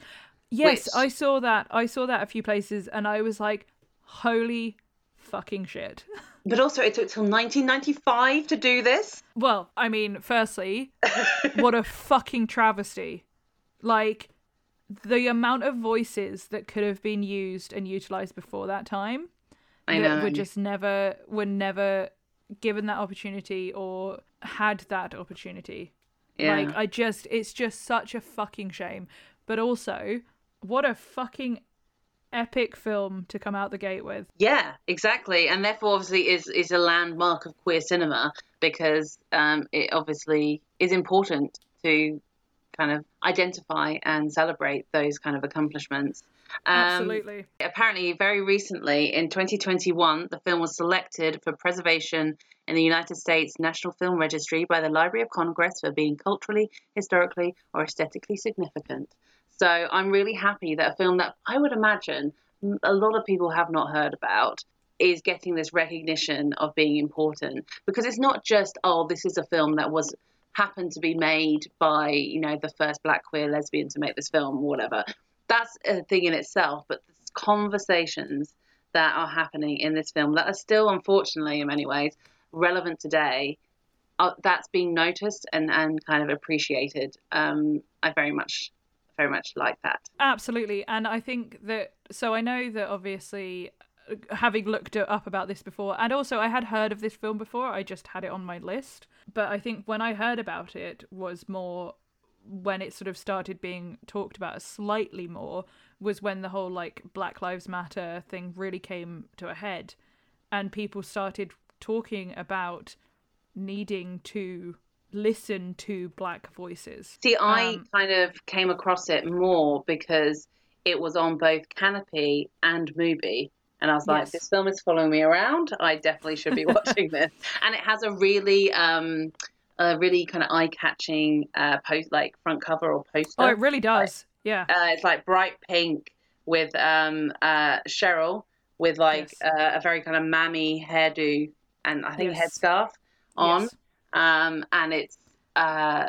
Speaker 1: yes
Speaker 2: Which-
Speaker 1: i saw that i saw that a few places and i was like holy fucking shit
Speaker 2: But also, it took till 1995 to do this.
Speaker 1: Well, I mean, firstly, what a fucking travesty. Like, the amount of voices that could have been used and utilized before that time
Speaker 2: I
Speaker 1: that
Speaker 2: know.
Speaker 1: were just never were never given that opportunity or had that opportunity.
Speaker 2: yeah.
Speaker 1: Like I just it's just such a fucking shame. But also, what a fucking epic film to come out the gate with.
Speaker 2: Yeah, exactly, and therefore obviously is is a landmark of queer cinema because um, it obviously is important to kind of identify and celebrate those kind of accomplishments. Um,
Speaker 1: Absolutely.
Speaker 2: Apparently, very recently in 2021, the film was selected for preservation in the United States National Film Registry by the Library of Congress for being culturally, historically, or aesthetically significant. So I'm really happy that a film that I would imagine a lot of people have not heard about is getting this recognition of being important because it's not just oh this is a film that was happened to be made by you know the first black queer lesbian to make this film or whatever that's a thing in itself but the conversations that are happening in this film that are still unfortunately in many ways relevant today uh, that's being noticed and and kind of appreciated um, i very much very much like that
Speaker 1: Absolutely. And I think that, so I know that obviously, uh, having looked up about this before, and also I had heard of this film before, I just had it on my list. But I think when I heard about it was more when it sort of started being talked about slightly more was when the whole like Black Lives Matter thing really came to a head and people started talking about needing to listen to black voices.
Speaker 2: See, I
Speaker 1: Um,
Speaker 2: kind of came across it more because it was on both Kanopy and Mubi. And I was like,
Speaker 1: Yes.
Speaker 2: this film is following me around. I definitely should be watching this. And it has a really, um, a really kind of eye-catching uh, post, like front cover or poster.
Speaker 1: Oh, it really does. Yeah.
Speaker 2: uh, it's like bright pink with um, uh, Cheryl with like
Speaker 1: Yes.
Speaker 2: uh, a very kind of mammy hairdo and I think
Speaker 1: Yes.
Speaker 2: headscarf on
Speaker 1: Yes.
Speaker 2: um, and it's uh,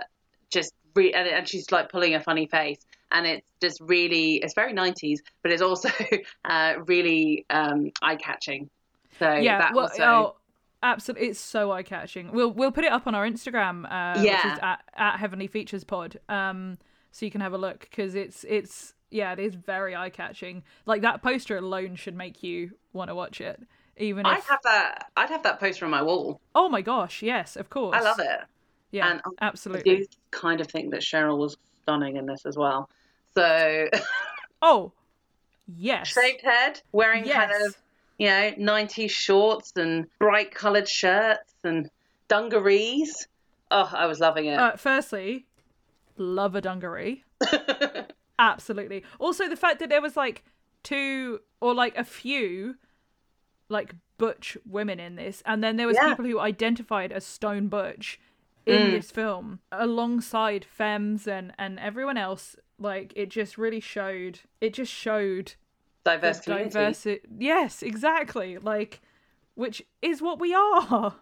Speaker 2: just re- and, and she's like pulling a funny face, and it's just really it's very nineties, but it's also uh, really um, eye catching. So
Speaker 1: yeah,
Speaker 2: that
Speaker 1: well,
Speaker 2: also
Speaker 1: oh, absolutely, it's so eye catching. We'll we'll put it up on our Instagram, uh, which
Speaker 2: Yeah.
Speaker 1: is at, at Heavenly Features Pod, um, so you can have a look because it's it's yeah, it is very eye catching. Like that poster alone should make you want to watch it, even
Speaker 2: I'd
Speaker 1: if.
Speaker 2: have that I'd have that poster on my wall.
Speaker 1: Oh my gosh, yes, of course.
Speaker 2: I love it.
Speaker 1: Yeah,
Speaker 2: and I
Speaker 1: absolutely.
Speaker 2: do kind of think that Cheryl was stunning in this as well. So
Speaker 1: Oh, yes.
Speaker 2: shaved head, wearing
Speaker 1: yes.
Speaker 2: kind of you know 90s shorts and bright coloured shirts and dungarees. Oh, I was loving it.
Speaker 1: Uh, firstly, love a dungaree. Absolutely. Also, the fact that there was like two or like a few like butch women in this, and then there was
Speaker 2: Yeah.
Speaker 1: people who identified as stone butch in
Speaker 2: Mm.
Speaker 1: this film alongside femmes and and everyone else. Like it just really showed. It just showed
Speaker 2: Diverse community.
Speaker 1: diversi- Yes, exactly. Like, which is what we are.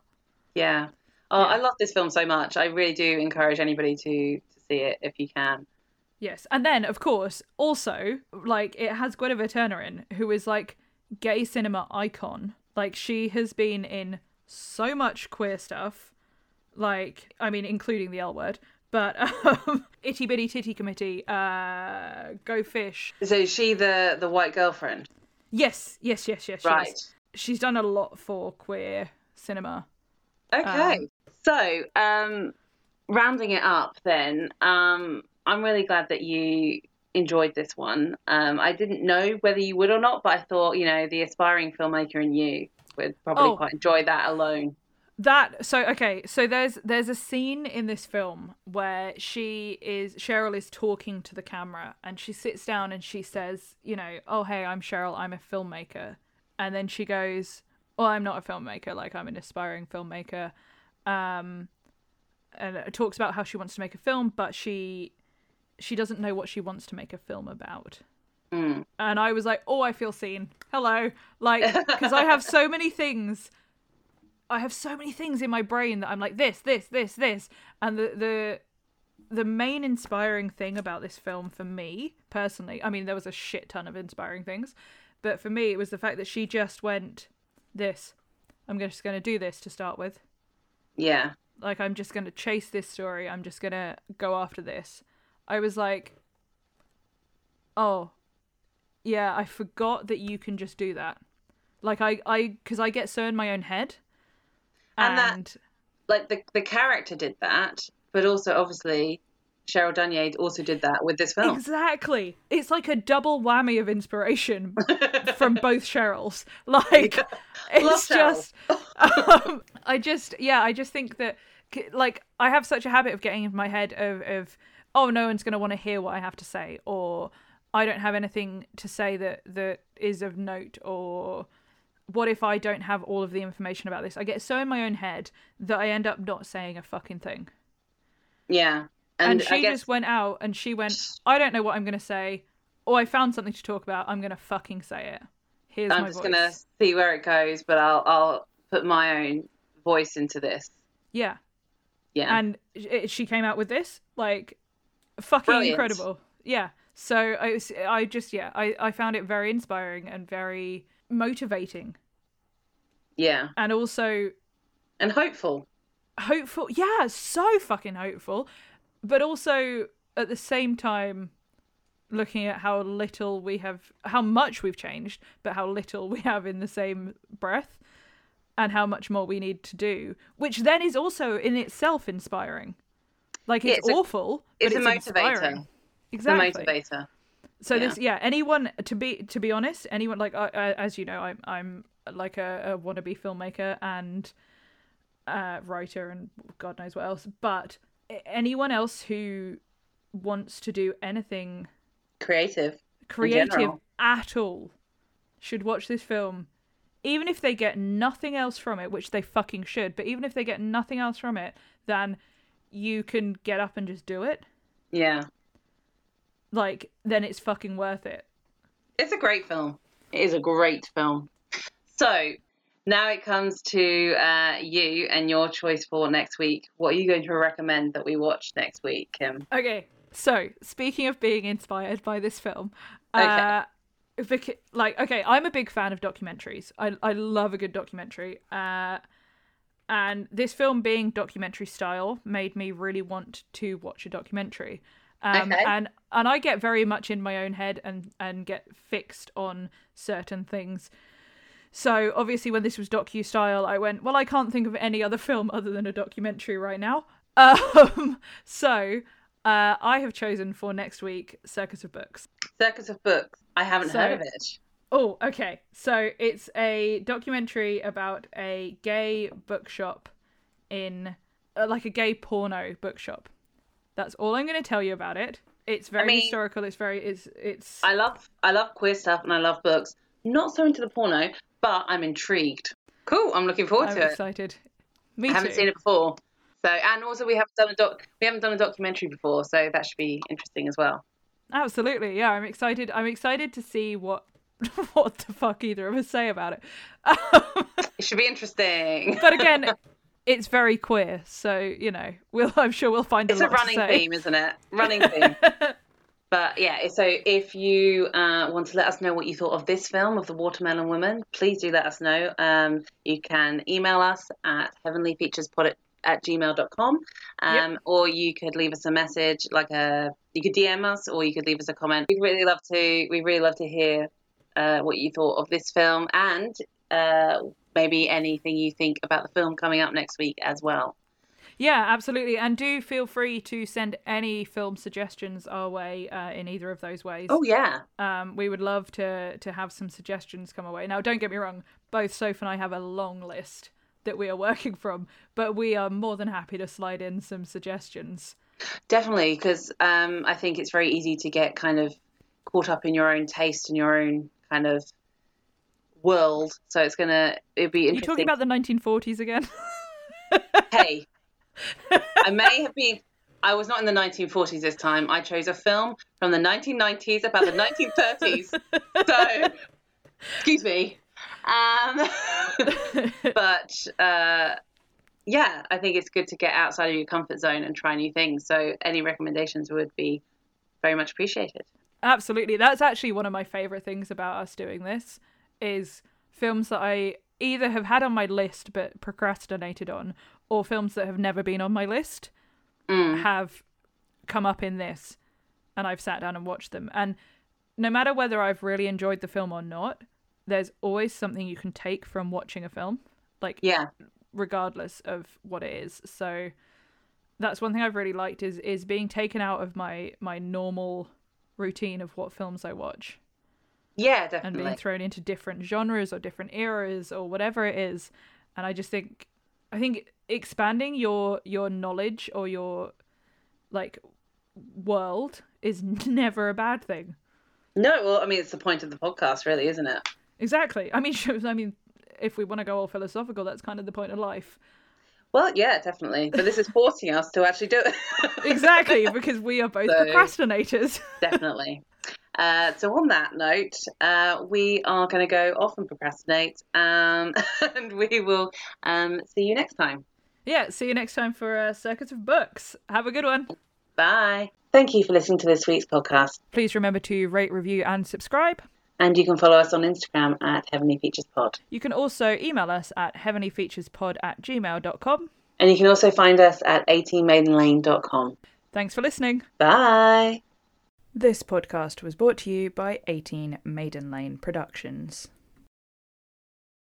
Speaker 2: Yeah. Oh,
Speaker 1: Yeah.
Speaker 2: I love this film so much. I really do encourage anybody to, to see it if you can.
Speaker 1: Yes, and then of course, also like it has Guinevere Turner in, who is like gay cinema icon. Like she has been in so much queer stuff, like I mean, including the L word, but um, Itty Bitty Titty Committee, uh, Go Fish.
Speaker 2: So is she the the white girlfriend?
Speaker 1: Yes, yes, yes, yes.
Speaker 2: Right.
Speaker 1: She's done a lot for queer cinema.
Speaker 2: Okay.
Speaker 1: Um,
Speaker 2: so, um, rounding it up, then, um, I'm really glad that you enjoyed this one. Um, I didn't know whether you would or not, but I thought, you know, the aspiring filmmaker in you would probably
Speaker 1: Oh.
Speaker 2: quite enjoy that alone.
Speaker 1: That so okay, so there's there's a scene in this film where she is Cheryl is talking to the camera and she sits down and she says, you know, oh hey, I'm Cheryl, I'm a filmmaker. And then she goes, "Well, I'm not a filmmaker, like I'm an aspiring filmmaker." Um and it talks about how she wants to make a film, but she she doesn't know what she wants to make a film about
Speaker 2: Mm.
Speaker 1: and I was like, "Oh, I feel seen. Hello." Like cuz I have so many things I have so many things in my brain that I'm like this, this, this, this. And the the the main inspiring thing about this film for me, personally, I mean there was a shit ton of inspiring things, but for me it was the fact that she just went this. I'm just going to do this to start with.
Speaker 2: Yeah.
Speaker 1: Like I'm just going to chase this story. I'm just going to go after this. I was like, "Oh, yeah, I forgot that you can just do that." Like I I cuz I get so in my own head.
Speaker 2: And
Speaker 1: And,
Speaker 2: that- Like the the character did that, but also obviously Cheryl Dunye also did that with this film.
Speaker 1: exactly. It's like a double whammy of inspiration from both Cheryls. Like it's
Speaker 2: Cheryl.
Speaker 1: just um, I just yeah, I just think that like I have such a habit of getting in my head of of oh, no one's going to want to hear what I have to say, or I don't have anything to say that that is of note, or what if I don't have all of the information about this? I get so in my own head that I end up not saying a fucking thing.
Speaker 2: Yeah.
Speaker 1: And,
Speaker 2: And,
Speaker 1: she
Speaker 2: guess
Speaker 1: just went out and she went, I don't know what I'm going to say. Or I found something to talk about. I'm going to fucking say it. Here's
Speaker 2: I'm just gonna see where it goes, but I'll I'll put my own voice into this.
Speaker 1: Yeah.
Speaker 2: Yeah.
Speaker 1: And it, eh, she came out with this. Like, fucking
Speaker 2: Brilliant.
Speaker 1: incredible. Yeah. So I, was, I just, yeah, I, I found it very inspiring and very motivating.
Speaker 2: Yeah.
Speaker 1: And also
Speaker 2: And hopeful.
Speaker 1: hopeful. Yeah, so fucking hopeful. But also at the same time looking at how little we have how much we've changed, but how little we have in the same breath and how much more we need to do, which then is also in itself inspiring. Like
Speaker 2: Yeah,
Speaker 1: it's,
Speaker 2: it's a-
Speaker 1: awful,
Speaker 2: It's,
Speaker 1: but
Speaker 2: a
Speaker 1: it's
Speaker 2: motivator.
Speaker 1: inspiring.
Speaker 2: It's a
Speaker 1: Exactly.
Speaker 2: motivator.
Speaker 1: So
Speaker 2: Yeah.
Speaker 1: this, yeah, anyone to be to be honest, anyone like I, as you know, I'm I'm like a, a wannabe filmmaker and uh, writer and God knows what else. But anyone else who wants to do anything
Speaker 2: Creative.
Speaker 1: creative at all should watch this film. Even if they get nothing else from it, which they fucking should, but even if they get nothing else from it, then you can get up and just do it.
Speaker 2: Yeah.
Speaker 1: Like, then it's fucking worth it.
Speaker 2: It's a great film. It is a great film. So now it comes to uh, you and your choice for next week. What are you going to recommend that we watch next week, Kim?
Speaker 1: Okay, so speaking of being inspired by this film,
Speaker 2: Okay.
Speaker 1: uh, like okay, I'm a big fan of documentaries. I I love a good documentary. Uh, and this film being documentary style made me really want to watch a documentary. Um,
Speaker 2: Okay.
Speaker 1: and and I get very much in my own head and and get fixed on certain things. So obviously, when this was docu style, I went, well, I can't think of any other film other than a documentary right now. Um, so uh, I have chosen for next week Circus of Books.
Speaker 2: Circus of Books. I haven't
Speaker 1: So-
Speaker 2: heard of it.
Speaker 1: Oh, okay. So it's a documentary about a gay bookshop in, uh, like a gay porno bookshop. That's all I'm going to tell you about it. It's very
Speaker 2: mean-
Speaker 1: historical. It's very it's it's.
Speaker 2: I love I love queer stuff and I love books. Not so into the porno, but I'm intrigued. Cool. I'm looking forward
Speaker 1: I'm
Speaker 2: to it.
Speaker 1: excited. Me
Speaker 2: I haven't seen it before. So and also we haven't done a doc we haven't done a documentary before, so that should be interesting as well.
Speaker 1: Absolutely, yeah. I'm excited. I'm excited to see what what the fuck either of us say about it. Um,
Speaker 2: It should be interesting.
Speaker 1: but again, it's very queer, so you know, we'll. I'm sure we'll find
Speaker 2: It's
Speaker 1: a
Speaker 2: a running
Speaker 1: to say.
Speaker 2: theme, isn't it? Running theme. But yeah, so if you uh, want to let us know what you thought of this film, of The Watermelon Woman, please do let us know. Um, you can email us at heavenlyfeaturespod at, gmail.com um, or you could leave us a message, like a, you could DM us or you could leave us a comment. We'd really love to, we'd really love to hear uh, what you thought of this film and uh, maybe anything you think about the film coming up next week as well.
Speaker 1: Yeah, absolutely. And do feel free to send any film suggestions our way uh, in either of those ways.
Speaker 2: Oh, yeah.
Speaker 1: Um, we would love to to have some suggestions come away. Now, don't get me wrong, both Soph and I have a long list that we are working from, but we are more than happy to slide in some suggestions.
Speaker 2: Definitely, because um, I think it's very easy to get kind of caught up in your own taste and your own kind of world. So it's gonna it'd be interesting.
Speaker 1: talking about the 1940s again?
Speaker 2: hey, I may have been. I was not in the 1940s this time. I chose a film from the 1990s about the 1930s. so, excuse me. Um, but uh, yeah, I think it's good to get outside of your comfort zone and try new things. So, any recommendations would be very much appreciated.
Speaker 1: Absolutely. That's actually one of my favorite things about us doing this is films that I either have had on my list but procrastinated on or films that have never been on my list
Speaker 2: Mm.
Speaker 1: have come up in this and I've sat down and watched them. And no matter whether I've really enjoyed the film or not, there's always something you can take from watching a film, like
Speaker 2: Yeah,
Speaker 1: regardless of what it is. So that's one thing I've really liked is is being taken out of my my normal routine of what films I watch
Speaker 2: yeah, definitely.
Speaker 1: and being thrown into different genres or different eras or whatever it is. And I just think I think expanding your your knowledge or your like world is never a bad thing.
Speaker 2: No, well, I mean, it's the point of the podcast, really, isn't it?
Speaker 1: Exactly. I mean, I mean, if we want to go all philosophical, that's kind of the point of life.
Speaker 2: Well, yeah, definitely. But this is forcing us to actually do it.
Speaker 1: exactly, because we are both so, procrastinators.
Speaker 2: definitely. Uh, so on that note, uh, we are going to go off and procrastinate, um, and we will um, see you next time.
Speaker 1: Yeah, see you next time for a Circus of Books. Have a good one.
Speaker 2: Bye. Thank you for listening to this week's podcast.
Speaker 1: Please remember to rate, review, and subscribe.
Speaker 2: And you can follow us on Instagram at Heavenly Features Pod.
Speaker 1: You can also email us at heavenlyfeaturespod at gmail.com.
Speaker 2: And you can also find us at 18maidenlane.com.
Speaker 1: Thanks for listening.
Speaker 2: Bye.
Speaker 1: This podcast was brought to you by 18 Maiden Lane Productions.